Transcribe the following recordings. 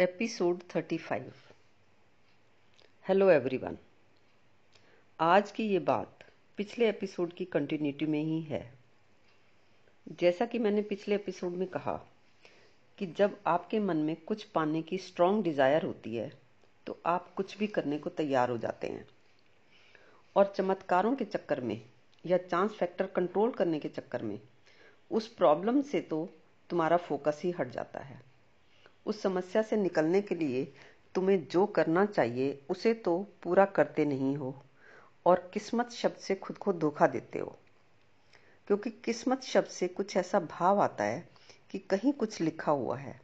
Episode 35 hello everyone आज की ये बात पिछले एपिसोड की कंटिन्यूटी में ही है। जैसा कि मैंने पिछले एपिसोड में कहा कि जब आपके मन में कुछ पाने की स्ट्रांग डिज़ायर होती है तो आप कुछ भी करने को तैयार हो जाते हैं। और चमत्कारों के चक्कर में या चांस फैक्टर कंट्रोल करने के चक्कर में, उस प्रॉब्लम से तो तुम्हारा फोकस ही हट जाता है। उस समस्या से निकलने के लिए तुम्हें जो करना चाहिए, उसे तो पूरा करते नहीं हो और किस्मत शब्द से खुद को धोखा देते हो। क्योंकि किस्मत शब्द से कुछ ऐसा भाव आता है कि कहीं कुछ लिखा हुआ है,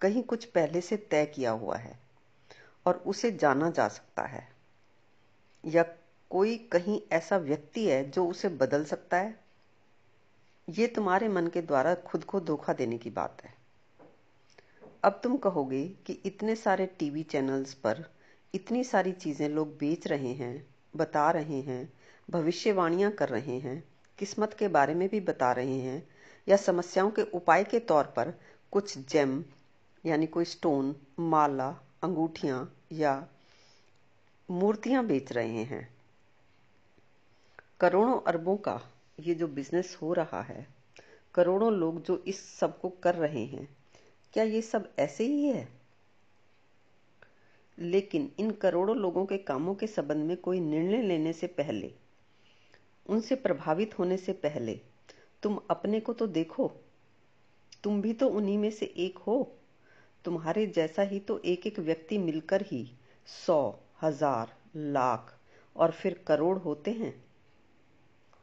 कहीं कुछ पहले से तय किया हुआ है और उसे जाना जा सकता है। या कोई कहीं ऐसा व्यक्ति है जो उसे बदल सकता है? ये तुम्हारे मन के द्वारा खुद को धोखा देने की बात है। अब तुम कहोगे कि इतने सारे टीवी चैनल्स पर इतनी सारी चीज़ें लोग बेच रहे हैं, बता रहे हैं, भविष्यवाणियाँ कर रहे हैं, किस्मत के बारे में भी बता रहे हैं, या समस्याओं के उपाय के तौर पर कुछ जेम यानी कोई स्टोन माला, अंगूठियाँ या मूर्तियाँ बेच रहे हैं। करोड़ों अरबों का ये जो बिज़नेस हो रहा है, करोड़ों लोग जो इस सबको कर रहे हैं क्या ये सब ऐसे ही है? लेकिन इन करोड़ों लोगों के कामों के संबंध में कोई निर्णय लेने से पहले, उनसे प्रभावित होने से पहले, तुम अपने को तो देखो। तुम भी तो उन्हीं में से एक हो। तुम्हारे जैसा ही तो एक एक व्यक्ति मिलकर ही सौ, हज़ार, लाख और फिर करोड़ होते हैं।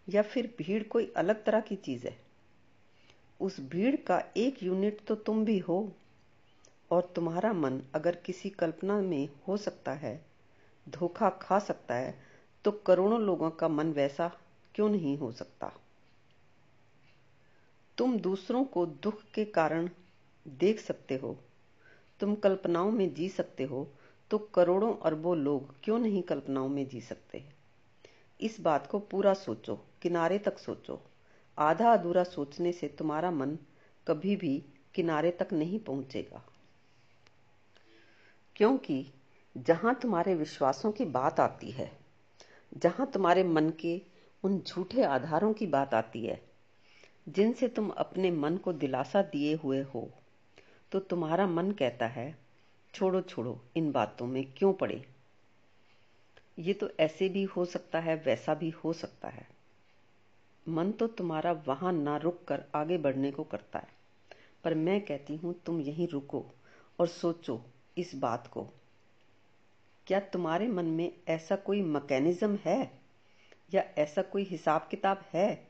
या फिर भीड़ कोई अलग तरह की चीज़ है? उस भीड़ का एक यूनिट तो तुम भी हो। और तुम्हारा मन अगर किसी कल्पना में हो सकता है, धोखा खा सकता है तो करोड़ों लोगों का मन वैसा क्यों नहीं हो सकता? तुम दूसरों को दुख के कारण देख सकते हो, तुम कल्पनाओं में जी सकते हो तो करोड़ों अरबों लोग क्यों नहीं कल्पनाओं में जी सकते? इस बात को पूरा सोचो, किनारे तक सोचो। आधा अधूरा सोचने से तुम्हारा मन कभी भी किनारे तक नहीं पहुंचेगा। क्योंकि जहाँ तुम्हारे विश्वासों की बात आती है, जहाँ तुम्हारे मन के उन झूठे आधारों की बात आती है, जिनसे तुम अपने मन को दिलासा दिए हुए हो तो तुम्हारा मन कहता है, छोड़ो छोड़ो, इन बातों में क्यों पड़े? ये तो ऐसे भी हो सकता है, वैसा भी हो सकता है। मन तो तुम्हारा वहाँ ना रुक कर आगे बढ़ने को करता है, पर मैं कहती हूँ तुम यहीं रुको और सोचो इस बात को। क्या तुम्हारे मन में ऐसा कोई मैकेनिज्म है? या ऐसा कोई हिसाब किताब है?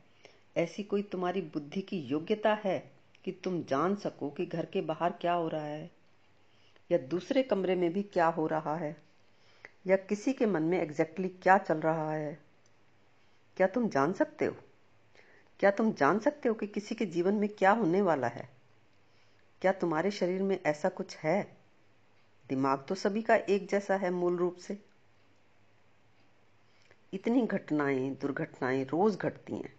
ऐसी कोई तुम्हारी बुद्धि की योग्यता है कि तुम जान सको कि घर के बाहर क्या हो रहा है? या दूसरे कमरे में भी क्या हो रहा है? या किसी के मन में एग्जैक्टली exactly क्या चल रहा है? क्या तुम जान सकते हो? क्या तुम जान सकते हो कि किसी के जीवन में क्या होने वाला है? क्या तुम्हारे शरीर में ऐसा कुछ है? दिमाग तो सभी का एक जैसा है मूल रूप से। इतनी घटनाएँ, दुर्घटनाएँ रोज घटती हैं।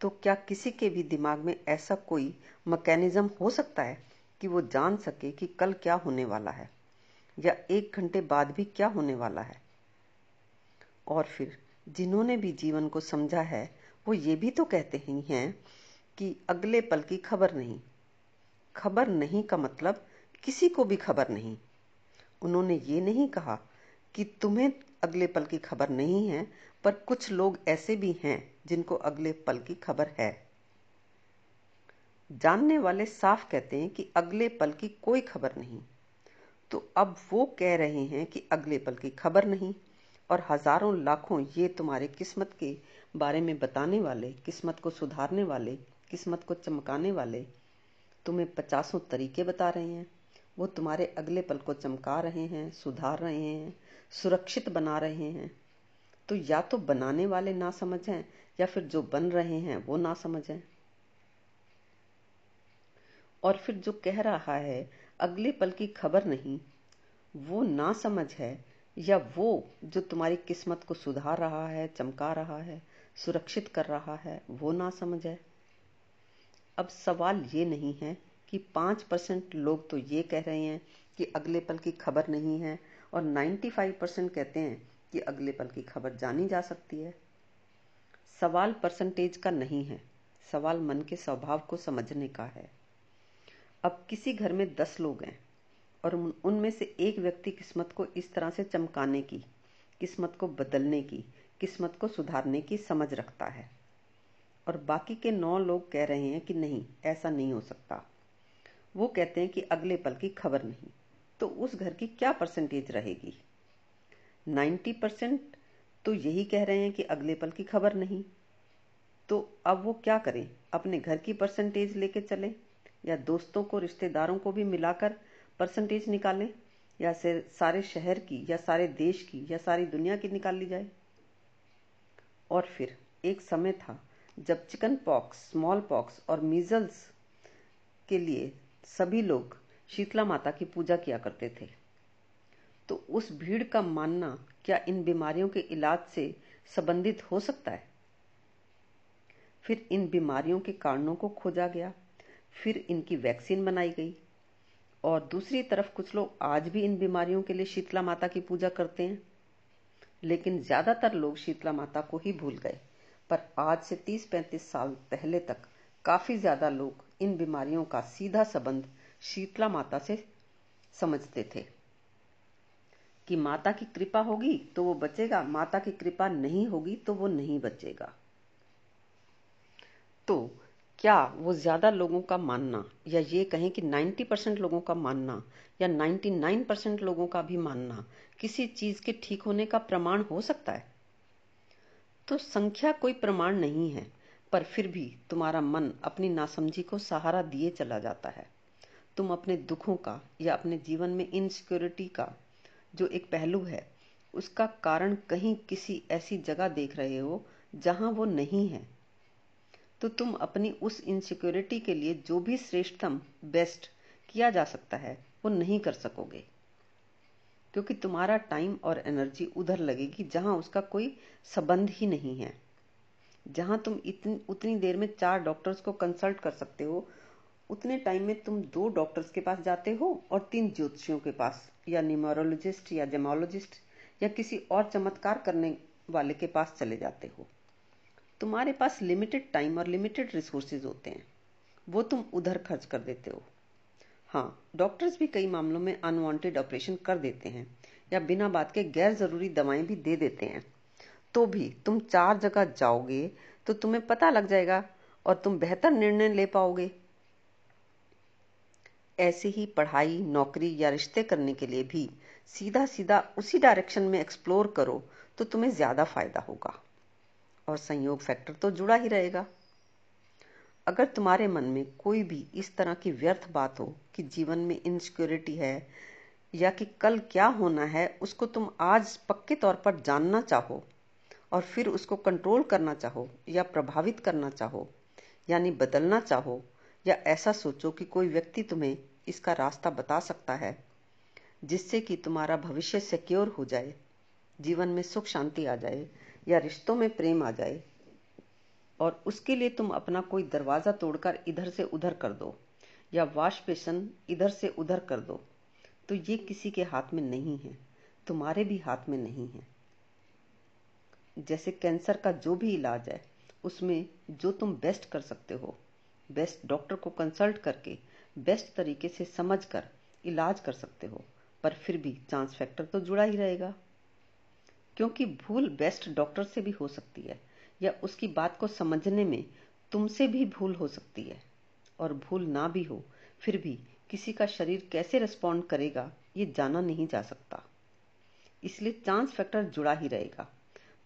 तो क्या किसी के भी दिमाग में ऐसा कोई मैकेनिज्म हो सकता है कि वो जान सके कि कल क्या होने वाला है? या एक घंटे बाद भी क्या होने वाला है? और फिर जिन्होंने भी जीवन को समझा है वो ये भी तो कहते ही हैं कि अगले पल की खबर नहीं। खबर नहीं का मतलब किसी को भी खबर नहीं। उन्होंने ये नहीं कहा कि तुम्हें अगले पल की खबर नहीं है, पर कुछ लोग ऐसे भी हैं जिनको अगले पल की खबर है। जानने वाले साफ़ कहते हैं कि अगले पल की कोई खबर नहीं। तो अब वो कह रहे हैं कि अगले पल की खबर नहीं। और हज़ारों लाखों ये तुम्हारे किस्मत के बारे में बताने वाले, किस्मत को सुधारने वाले, किस्मत को चमकाने वाले तुम्हें पचासों तरीके बता रहे हैं। वो तुम्हारे अगले पल को चमका रहे हैं, सुधार रहे हैं, सुरक्षित बना रहे हैं। तो या तो बनाने वाले ना समझ या फिर जो बन रहे हैं वो ना समझें और फिर जो कह रहा है, अगले पल की खबर नहीं, वो ना समझ है या वो जो तुम्हारी किस्मत को सुधार रहा है, चमका रहा है, सुरक्षित कर रहा है, वो ना समझ अब सवाल ये नहीं है कि पाँच परसेंट लोग तो ये कह रहे हैं कि अगले पल की खबर नहीं है और 95 परसेंट कहते हैं कि अगले पल की खबर जानी जा सकती है। सवाल परसेंटेज का नहीं है, सवाल मन के स्वभाव को समझने का है। अब किसी घर में दस लोग हैं और उनमें से एक व्यक्ति किस्मत को इस तरह से चमकाने की, किस्मत को बदलने की, किस्मत को सुधारने की समझ रखता है। और बाकी के नौ लोग कह रहे हैं कि नहीं, ऐसा नहीं हो सकता। वो कहते हैं कि अगले पल की खबर नहीं तो उस घर की क्या परसेंटेज रहेगी? नाइन्टी परसेंट तो यही कह रहे हैं कि अगले पल की खबर नहीं। तो अब वो क्या करें? अपने घर की परसेंटेज लेके चलें? या दोस्तों को, रिश्तेदारों को भी मिलाकर परसेंटेज निकालें, या फिर सारे शहर की, या सारे देश की, या सारी दुनिया की निकाल ली जाए। और फिर एक समय था जब चिकन पॉक्स स्मॉल पॉक्स और मीजल्स के लिए सभी लोग शीतला माता की पूजा किया करते थे। तो उस भीड़ का मानना क्या इन बीमारियों के इलाज से संबंधित हो सकता है? फिर इन बीमारियों के कारणों को खोजा गया। फिर इनकी वैक्सीन बनाई गई। और दूसरी तरफ़ कुछ लोग आज भी इन बीमारियों के लिए शीतला माता की पूजा करते हैं। लेकिन ज़्यादातर लोग शीतला माता को ही भूल गए। पर आज से 30-35 साल पहले तक काफ़ी ज़्यादा लोग इन बीमारियों का सीधा संबंध शीतला माता से समझते थे। कि माता की कृपा होगी तो वो बचेगा, माता की कृपा नहीं होगी तो वो नहीं बचेगा। तो क्या वो ज़्यादा लोगों का मानना या ये कहें कि 90 परसेंट लोगों का मानना या 99 परसेंट लोगों का भी मानना किसी चीज़ के ठीक होने का प्रमाण हो सकता है? तो संख्या कोई प्रमाण नहीं है, पर फिर भी तुम्हारा मन अपनी नासमझी को सहारा दिए चला जाता है। तुम अपने दुखों का या अपने जीवन में इनसिक्योरिटी का जो एक पहलू है, उसका कारण कहीं किसी ऐसी जगह देख रहे हो जहाँ वो नहीं है। तो तुम अपनी उस इनसिक्योरिटी के लिए जो भी श्रेष्ठतम बेस्ट किया जा सकता है, वो नहीं कर सकोगे। क्योंकि तुम्हारा टाइम और एनर्जी उधर लगेगी, जहाँ उसका कोई संबंध ही नहीं है। जहाँ तुम इतनी, उतनी देर में चार डॉक्टर्स को कंसल्ट कर सकते हो, उतने टाइम में तुम दो डॉक्टर्स के पास जाते हो और तीन ज्योतिषियों के पास, या न्यूमरोलॉजिस्ट या जेमोलॉजिस्ट या किसी और चमत्कार करने वाले के पास चले जाते हो। तुम्हारे पास लिमिटेड टाइम और लिमिटेड रिसोर्सेज होते हैं। वो तुम उधर खर्च कर देते हो। हाँ डॉक्टर्स भी कई मामलों में अनवांटेड ऑपरेशन कर देते हैं या बिना बात के गैर ज़रूरी दवाएँ भी दे देते हैं। तो भी तुम चार जगह जाओगे तो तुम्हें पता लग जाएगा और तुम बेहतर निर्णय ले पाओगे। ऐसे ही पढ़ाई, नौकरी या रिश्ते करने के लिए भी सीधा सीधा उसी डायरेक्शन में एक्सप्लोर करो तो तुम्हें ज़्यादा फ़ायदा होगा। और संयोग फैक्टर तो जुड़ा ही रहेगा। अगर तुम्हारे मन में कोई भी इस तरह की व्यर्थ बात हो कि जीवन में इनसिक्योरिटी है या कि कल क्या होना है, उसको तुम आज पक्के तौर पर जानना चाहो और फिर उसको कंट्रोल करना चाहो या प्रभावित करना चाहो, यानी बदलना चाहो, या ऐसा सोचो कि कोई व्यक्ति तुम्हें इसका रास्ता बता सकता है, जिससे कि तुम्हारा भविष्य सिक्योर हो जाए, जीवन में सुख शांति आ जाए या रिश्तों में प्रेम आ जाए, और उसके लिए तुम अपना कोई दरवाज़ा तोड़कर इधर से उधर कर दो, या वाश बेसन इधर से उधर कर दो तो ये किसी के हाथ में नहीं है, तुम्हारे भी हाथ में नहीं है। जैसे कैंसर का जो भी इलाज है, उसमें जो तुम बेस्ट कर सकते हो बेस्ट डॉक्टर को कंसल्ट करके बेस्ट तरीके से समझकर इलाज कर सकते हो, पर फिर भी चांस फैक्टर तो जुड़ा ही रहेगा। क्योंकि भूल बेस्ट डॉक्टर से भी हो सकती है, या उसकी बात को समझने में तुमसे भी भूल हो सकती है। और भूल ना भी हो, फिर भी किसी का शरीर कैसे रिस्पॉन्ड करेगा, ये जाना नहीं जा सकता। इसलिए चांस फैक्टर जुड़ा ही रहेगा।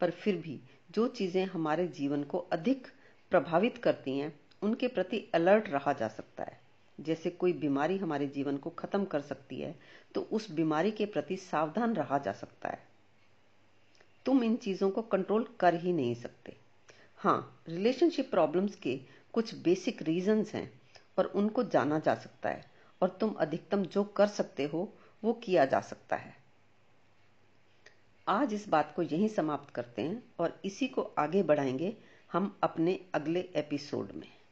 पर फिर भी जो चीज़ें हमारे जीवन को अधिक प्रभावित करती हैं, उनके प्रति अलर्ट रहा जा सकता है। जैसे कोई बीमारी हमारे जीवन को खत्म कर सकती है तो उस बीमारी के प्रति सावधान रहा जा सकता है। तुम इन चीज़ों को कंट्रोल कर ही नहीं सकते। हाँ रिलेशनशिप प्रॉब्लम्स के कुछ बेसिक रीजंस हैं और उनको जाना जा सकता है और तुम अधिकतम जो कर सकते हो, वो किया जा सकता है। आज इस बात को यहीं समाप्त करते हैं और इसी को आगे बढ़ाएँगे हम अपने अगले एपिसोड में।